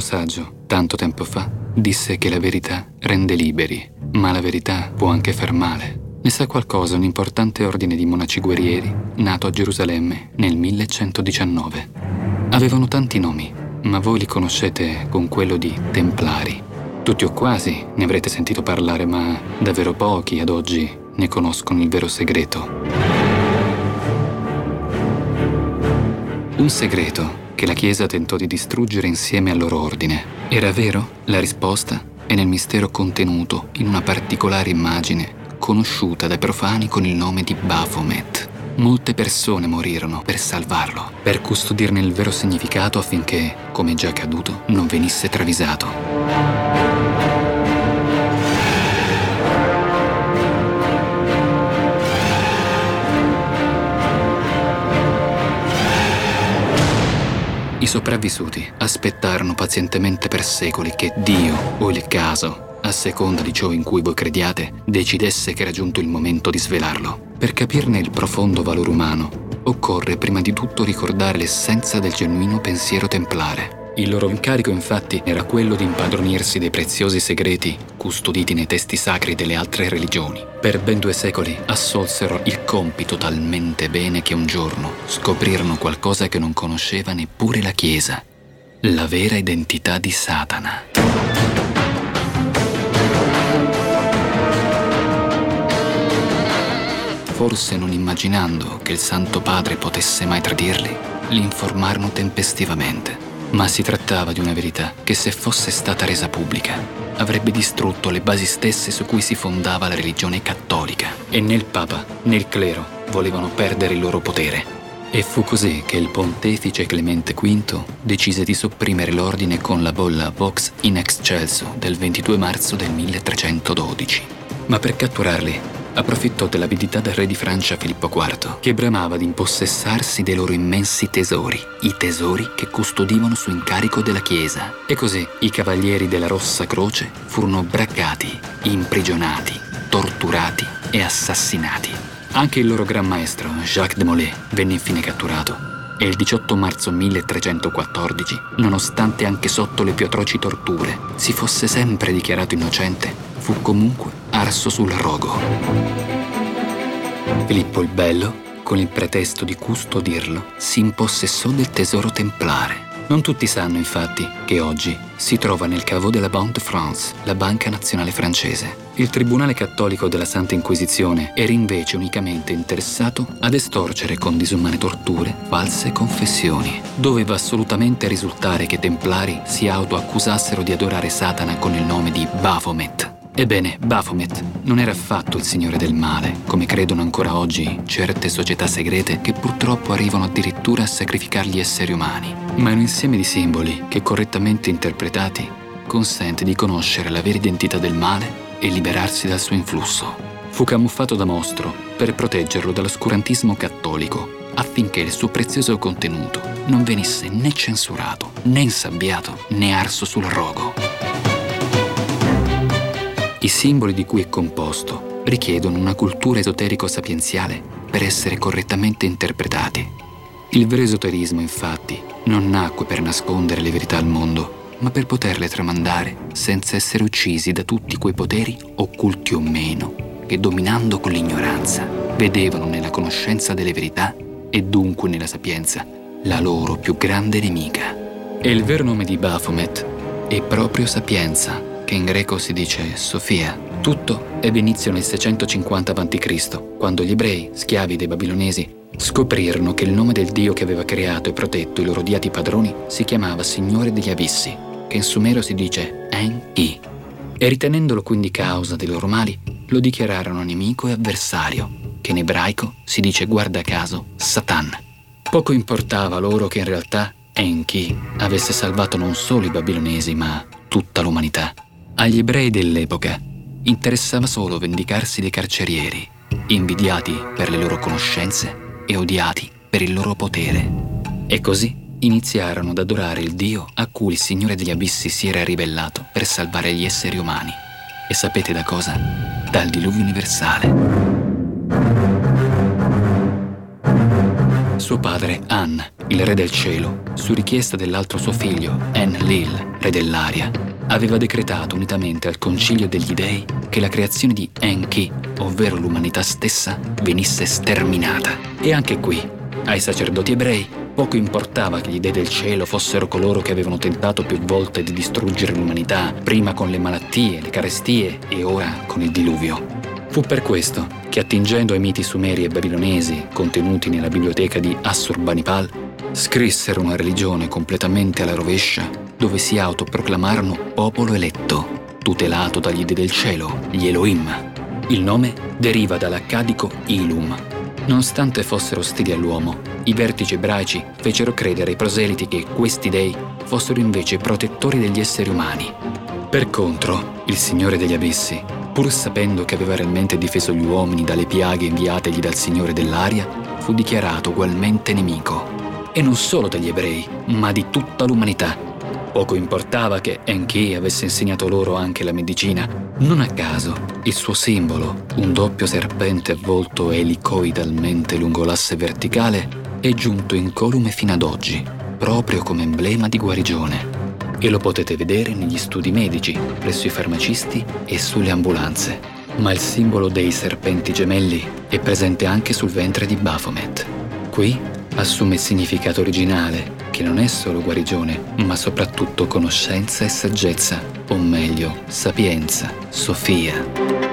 uomo saggio, tanto tempo fa, disse che la verità rende liberi, ma la verità può anche far male. Ne sa qualcosa un importante ordine di monaci guerrieri nato a Gerusalemme nel 1119. Avevano tanti nomi, ma voi li conoscete con quello di Templari. Tutti o quasi ne avrete sentito parlare, ma davvero pochi ad oggi ne conoscono il vero segreto. Un segreto che la Chiesa tentò di distruggere insieme al loro ordine. Era vero? La risposta è nel mistero contenuto in una particolare immagine conosciuta dai profani con il nome di Baphomet. Molte persone morirono per salvarlo, per custodirne il vero significato affinché, come già accaduto, non venisse travisato. Sopravvissuti aspettarono pazientemente per secoli che Dio o il caso, a seconda di ciò in cui voi crediate, decidesse che era giunto il momento di svelarlo. Per capirne il profondo valore umano, occorre prima di tutto ricordare l'essenza del genuino pensiero templare. Il loro incarico infatti era quello di impadronirsi dei preziosi segreti custoditi nei testi sacri delle altre religioni. Per ben due secoli assolsero il compito talmente bene che un giorno scoprirono qualcosa che non conosceva neppure la Chiesa, la vera identità di Satana. Forse non immaginando che il Santo Padre potesse mai tradirli, li informarono tempestivamente ma si trattava di una verità che se fosse stata resa pubblica avrebbe distrutto le basi stesse su cui si fondava la religione cattolica. E né il Papa né il clero volevano perdere il loro potere. E fu così che il pontefice Clemente V decise di sopprimere l'ordine con la bolla Vox in excelso del 22 marzo del 1312. Ma per catturarli approfittò dell'avidità del re di Francia Filippo IV, che bramava di impossessarsi dei loro immensi tesori, i tesori che custodivano su incarico della Chiesa. E così i cavalieri della Rossa Croce furono braccati, imprigionati, torturati e assassinati. Anche il loro gran maestro, Jacques de Molay, venne infine catturato e il 18 marzo 1314, nonostante anche sotto le più atroci torture si fosse sempre dichiarato innocente, fu comunque arso sul rogo. Filippo il Bello, con il pretesto di custodirlo, si impossessò del tesoro templare. Non tutti sanno infatti che oggi si trova nel caveau della Banque de France, la banca nazionale francese. Il Tribunale Cattolico della Santa Inquisizione era invece unicamente interessato ad estorcere con disumane torture false confessioni. Doveva assolutamente risultare che i Templari si autoaccusassero di adorare Satana con il nome di Baphomet, Ebbene, Baphomet non era affatto il signore del male, come credono ancora oggi certe società segrete che purtroppo arrivano addirittura a sacrificare gli esseri umani, ma è un insieme di simboli che correttamente interpretati consente di conoscere la vera identità del male e liberarsi dal suo influsso. Fu camuffato da mostro per proteggerlo dall'oscurantismo cattolico affinché il suo prezioso contenuto non venisse né censurato, né insabbiato, né arso sul rogo. I simboli di cui è composto richiedono una cultura esoterico-sapienziale per essere correttamente interpretati. Il vero esoterismo, infatti, non nacque per nascondere le verità al mondo, ma per poterle tramandare senza essere uccisi da tutti quei poteri, occulti o meno, che dominando con l'ignoranza, vedevano nella conoscenza delle verità e dunque nella sapienza la loro più grande nemica. E il vero nome di Baphomet è proprio sapienza che in greco si dice Sofia. Tutto ebbe inizio nel 650 a.C., quando gli ebrei, schiavi dei babilonesi, scoprirono che il nome del dio che aveva creato e protetto i loro odiati padroni si chiamava Signore degli Abissi, che in sumero si dice En-I. E ritenendolo quindi causa dei loro mali, lo dichiararono nemico e avversario, che in ebraico si dice guarda caso Satan. Poco importava loro che in realtà Enki avesse salvato non solo i babilonesi, ma tutta l'umanità. Agli ebrei dell'epoca interessava solo vendicarsi dei carcerieri, invidiati per le loro conoscenze e odiati per il loro potere. E così iniziarono ad adorare il Dio a cui il Signore degli Abissi si era ribellato per salvare gli esseri umani. E sapete da cosa? Dal diluvio universale. Suo padre, An, il re del cielo, su richiesta dell'altro suo figlio, Enlil, re dell'aria, aveva decretato unitamente al concilio degli dei che la creazione di Enki, ovvero l'umanità stessa, venisse sterminata. E anche qui, ai sacerdoti ebrei, poco importava che gli dei del cielo fossero coloro che avevano tentato più volte di distruggere l'umanità, prima con le malattie, le carestie e ora con il diluvio. Fu per questo che attingendo ai miti sumeri e babilonesi contenuti nella biblioteca di Assurbanipal, scrissero una religione completamente alla rovescia dove si autoproclamarono popolo eletto, tutelato dagli dei del cielo, gli Elohim. Il nome deriva dall'accadico Ilum. Nonostante fossero ostili all'uomo, i vertici ebraici fecero credere ai proseliti che questi dei fossero invece protettori degli esseri umani. Per contro, il Signore degli Abissi pur sapendo che aveva realmente difeso gli uomini dalle piaghe inviategli dal Signore dell'aria, fu dichiarato ugualmente nemico. E non solo degli ebrei, ma di tutta l'umanità. Poco importava che Enki avesse insegnato loro anche la medicina. Non a caso, il suo simbolo, un doppio serpente avvolto elicoidalmente lungo l'asse verticale, è giunto incolume fino ad oggi, proprio come emblema di guarigione e lo potete vedere negli studi medici, presso i farmacisti e sulle ambulanze. Ma il simbolo dei serpenti gemelli è presente anche sul ventre di Baphomet. Qui assume il significato originale, che non è solo guarigione, ma soprattutto conoscenza e saggezza, o meglio, sapienza, Sofia.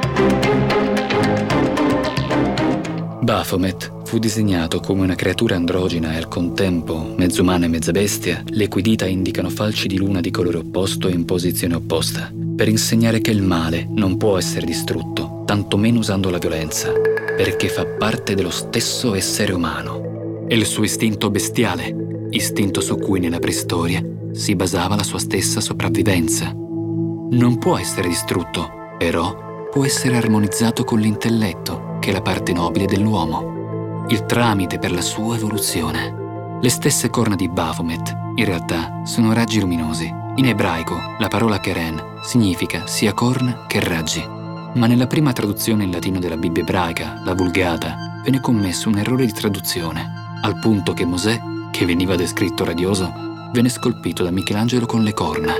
Baphomet fu disegnato come una creatura androgina e al contempo mezzo umana e mezza bestia, le cui dita indicano falci di luna di colore opposto e in posizione opposta, per insegnare che il male non può essere distrutto, tantomeno usando la violenza, perché fa parte dello stesso essere umano. E il suo istinto bestiale, istinto su cui nella preistoria si basava la sua stessa sopravvivenza. Non può essere distrutto, però può essere armonizzato con l'intelletto che è la parte nobile dell'uomo, il tramite per la sua evoluzione. Le stesse corna di Baphomet, in realtà, sono raggi luminosi. In ebraico, la parola keren significa sia corna che raggi. Ma nella prima traduzione in latino della Bibbia ebraica, la Vulgata, venne commesso un errore di traduzione, al punto che Mosè, che veniva descritto radioso, venne scolpito da Michelangelo con le corna.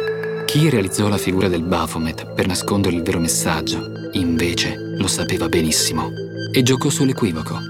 Chi realizzò la figura del Baphomet per nascondere il vero messaggio, invece, lo sapeva benissimo e giocò sull'equivoco.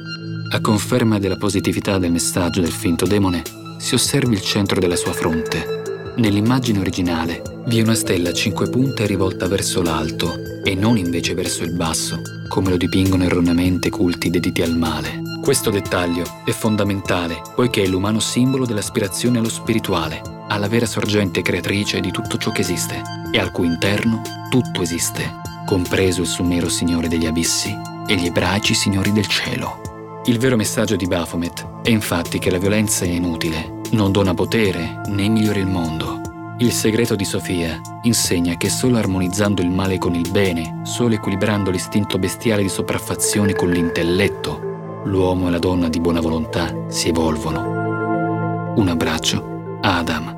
A conferma della positività del messaggio del finto demone, si osservi il centro della sua fronte. Nell'immagine originale vi è una stella a cinque punte rivolta verso l'alto e non invece verso il basso, come lo dipingono erroneamente culti dediti al male. Questo dettaglio è fondamentale poiché è l'umano simbolo dell'aspirazione allo spirituale, alla vera sorgente creatrice di tutto ciò che esiste e al cui interno tutto esiste, compreso il summero Signore degli Abissi e gli ebraici signori del cielo. Il vero messaggio di Baphomet è infatti che la violenza è inutile, non dona potere né migliora il mondo. Il segreto di Sofia insegna che solo armonizzando il male con il bene, solo equilibrando l'istinto bestiale di sopraffazione con l'intelletto, l'uomo e la donna di buona volontà si evolvono. Un abbraccio, Adam.